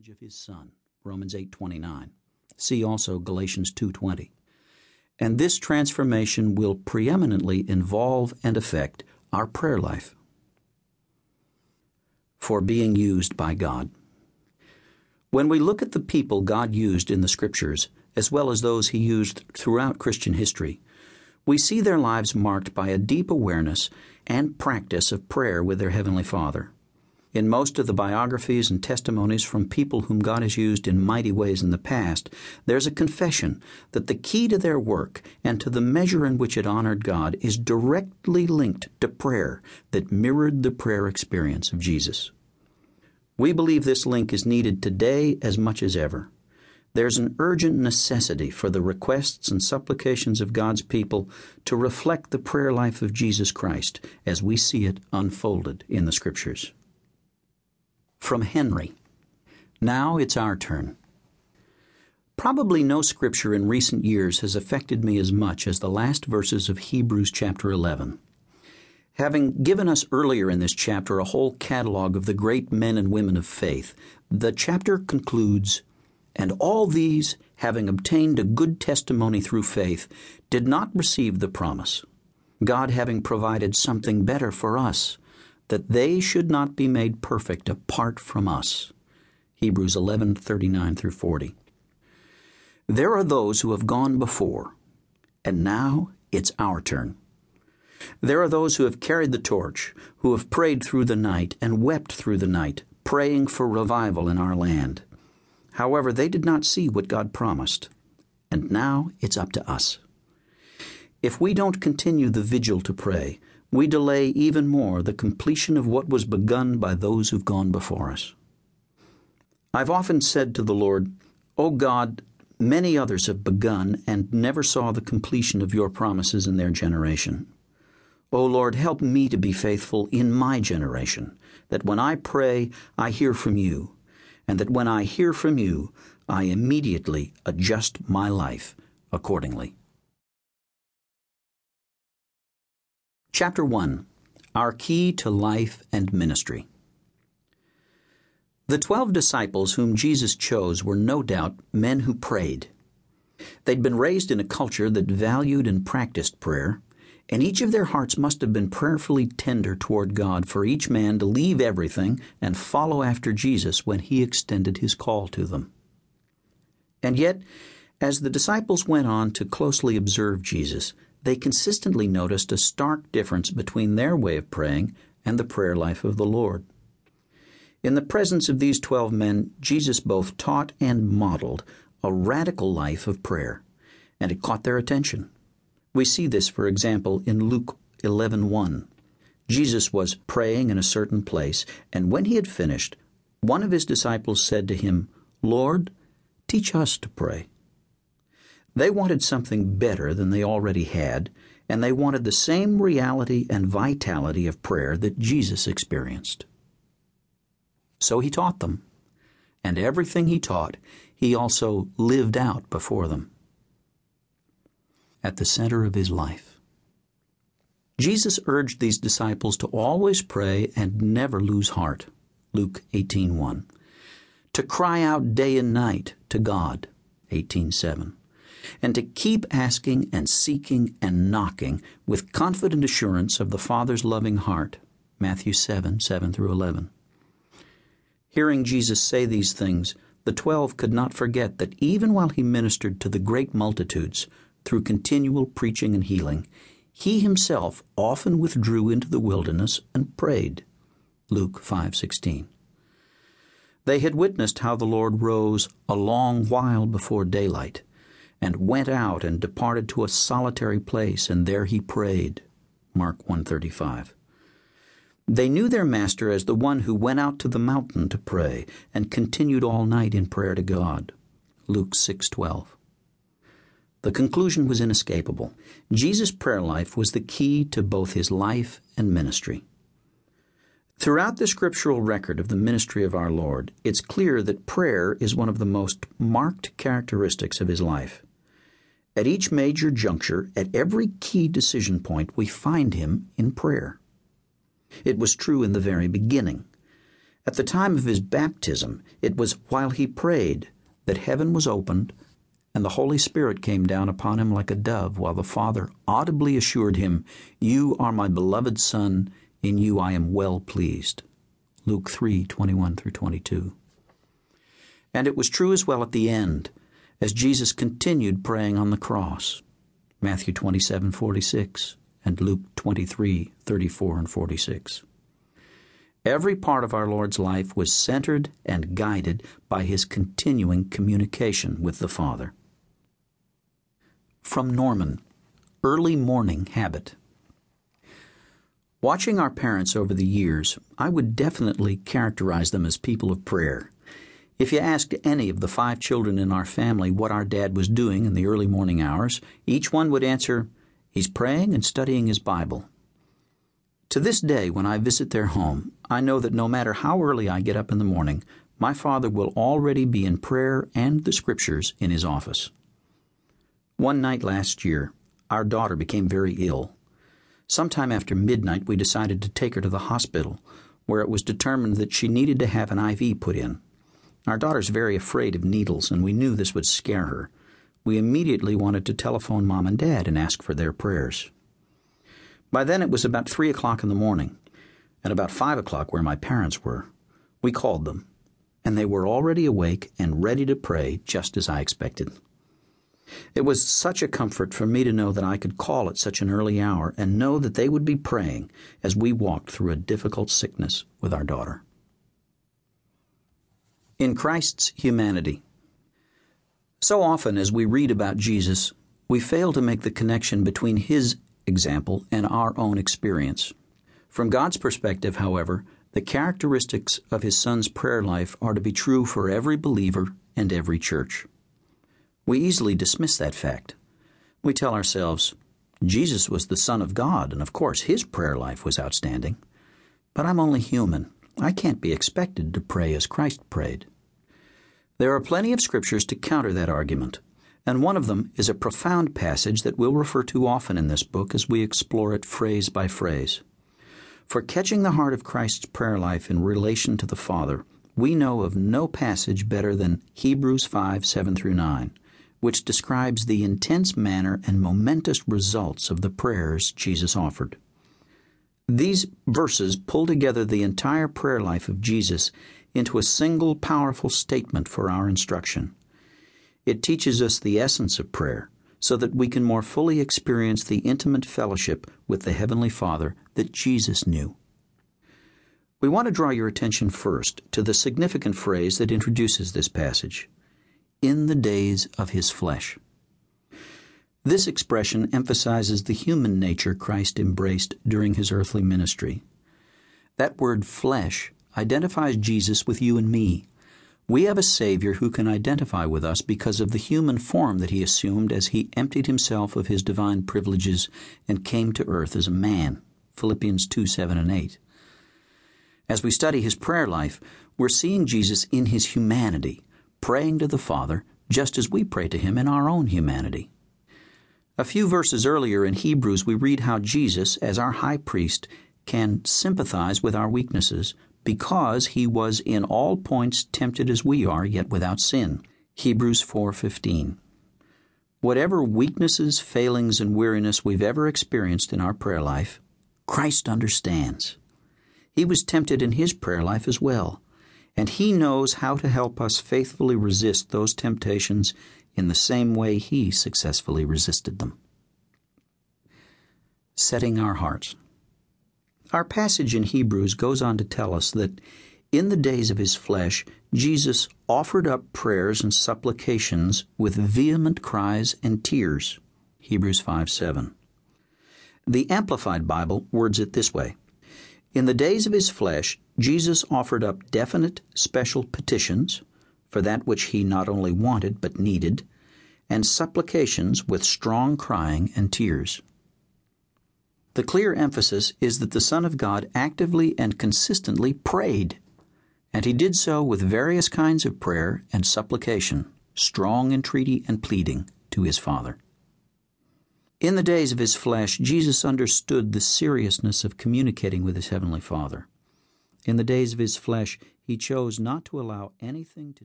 image of his son. Romans 8:29. See also Galatians 2:20. And this transformation will preeminently involve and affect our prayer life. For being used by God. When we look at the people God used in the scriptures, as well as those he used throughout Christian history, we see their lives marked by a deep awareness and practice of prayer with their Heavenly Father. In most of the biographies and testimonies from people whom God has used in mighty ways in the past, there's a confession that the key to their work and to the measure in which it honored God is directly linked to prayer that mirrored the prayer experience of Jesus. We believe this link is needed today as much as ever. There's an urgent necessity for the requests and supplications of God's people to reflect the prayer life of Jesus Christ as we see it unfolded in the Scriptures. From Henry. Now it's our turn. Probably no scripture in recent years has affected me as much as the last verses of Hebrews chapter 11. Having given us earlier in this chapter a whole catalog of the great men and women of faith, the chapter concludes And all these, having obtained a good testimony through faith, did not receive the promise, God having provided something better for us that they should not be made perfect apart from us. Hebrews 11:39 through 40. There are those who have gone before, and now it's our turn. There are those who have carried the torch, who have prayed through the night and wept through the night, praying for revival in our land. However, they did not see what God promised, and now it's up to us. If we don't continue the vigil to pray, we delay even more the completion of what was begun by those who've gone before us. I've often said to the Lord, O oh God, many others have begun and never saw the completion of your promises in their generation. O oh Lord, help me to be faithful in my generation, that when I pray, I hear from you, and that when I hear from you, I immediately adjust my life accordingly. Chapter 1 Our Key to Life and Ministry. The twelve disciples whom Jesus chose were no doubt men who prayed. They'd been raised in a culture that valued and practiced prayer, and each of their hearts must have been prayerfully tender toward God for each man to leave everything and follow after Jesus when he extended his call to them. And yet, as the disciples went on to closely observe Jesus, they consistently noticed a stark difference between their way of praying and the prayer life of the Lord. In the presence of these twelve men, Jesus both taught and modeled a radical life of prayer, and it caught their attention. We see this, for example, in Luke 11:1. Jesus was praying in a certain place, and when he had finished, one of his disciples said to him, Lord, teach us to pray. They wanted something better than they already had, and they wanted the same reality and vitality of prayer that Jesus experienced. So he taught them, and everything he taught, he also lived out before them. At the center of his life. Jesus urged these disciples to always pray and never lose heart. Luke 18:1. To cry out day and night to God. 18:7 and to keep asking and seeking and knocking with confident assurance of the Father's loving heart. Matthew 7 7 through 11. Hearing Jesus say these things, the twelve could not forget that even while he ministered to the great multitudes through continual preaching and healing, he himself often withdrew into the wilderness and prayed. Luke 5:16. They had witnessed how the Lord rose a long while before daylight and went out and departed to a solitary place, and there he prayed. Mark 135. They knew their master as the one who went out to the mountain to pray and continued all night in prayer to God. Luke 6:12. The conclusion was inescapable. Jesus' prayer life was the key to both his life and ministry. Throughout the scriptural record of the ministry of our Lord, it's clear that prayer is one of the most marked characteristics of his life. At each major juncture, at every key decision point, we find him in prayer. It was true in the very beginning. At the time of his baptism, it was while he prayed that heaven was opened and the Holy Spirit came down upon him like a dove, while the Father audibly assured him, You are my beloved Son, in you I am well pleased. Luke 3 21 through 22. And it was true as well at the end, as Jesus continued praying on the cross. Matthew 27 46 and Luke 23 34 and 46. Every part of our Lord's life was centered and guided by his continuing communication with the Father. From Norman Early Morning Habit. Watching our parents over the years, I would definitely characterize them as people of prayer. If you asked any of the five children in our family what our dad was doing in the early morning hours, each one would answer, He's praying and studying his Bible. To this day, when I visit their home, I know that no matter how early I get up in the morning, my father will already be in prayer and the scriptures in his office. One night last year, our daughter became very ill. Sometime after midnight, we decided to take her to the hospital, where it was determined that she needed to have an IV put in. Our daughter's very afraid of needles, and we knew this would scare her. We immediately wanted to telephone mom and dad and ask for their prayers. By then it was about three o'clock in the morning, and about five o'clock where my parents were. We called them, and they were already awake and ready to pray just as I expected. It was such a comfort for me to know that I could call at such an early hour and know that they would be praying as we walked through a difficult sickness with our daughter. In Christ's humanity. So often as we read about Jesus, we fail to make the connection between his example and our own experience. From God's perspective, however, the characteristics of his son's prayer life are to be true for every believer and every church. We easily dismiss that fact. We tell ourselves, Jesus was the Son of God, and of course his prayer life was outstanding. But I'm only human. I can't be expected to pray as Christ prayed. There are plenty of scriptures to counter that argument, and one of them is a profound passage that we'll refer to often in this book as we explore it phrase by phrase. For catching the heart of Christ's prayer life in relation to the Father, we know of no passage better than Hebrews 5 7 through 9 which describes the intense manner and momentous results of the prayers Jesus offered. These verses pull together the entire prayer life of Jesus into a single powerful statement for our instruction. It teaches us the essence of prayer so that we can more fully experience the intimate fellowship with the Heavenly Father that Jesus knew. We want to draw your attention first to the significant phrase that introduces this passage in the days of his flesh. This expression emphasizes the human nature Christ embraced during his earthly ministry. That word flesh identifies Jesus with you and me. We have a Savior who can identify with us because of the human form that he assumed as he emptied himself of his divine privileges and came to earth as a man. Philippians 2 7 and 8. As we study his prayer life, we're seeing Jesus in his humanity praying to the Father just as we pray to Him in our own humanity. A few verses earlier in Hebrews, we read how Jesus, as our high priest, can sympathize with our weaknesses because he was in all points tempted as we are, yet without sin. Hebrews 4:15. Whatever weaknesses, failings, and weariness we've ever experienced in our prayer life, Christ understands. He was tempted in his prayer life as well and He knows how to help us faithfully resist those temptations in the same way He successfully resisted them. Setting our hearts. Our passage in Hebrews goes on to tell us that in the days of His flesh, Jesus offered up prayers and supplications with vehement cries and tears. Hebrews 5 7. The Amplified Bible words it this way In the days of His flesh, Jesus offered up definite special petitions for that which he not only wanted but needed, and supplications with strong crying and tears. The clear emphasis is that the Son of God actively and consistently prayed, and he did so with various kinds of prayer and supplication, strong entreaty and pleading to his Father. In the days of his flesh, Jesus understood the seriousness of communicating with his Heavenly Father. In the days of his flesh, he chose not to allow anything to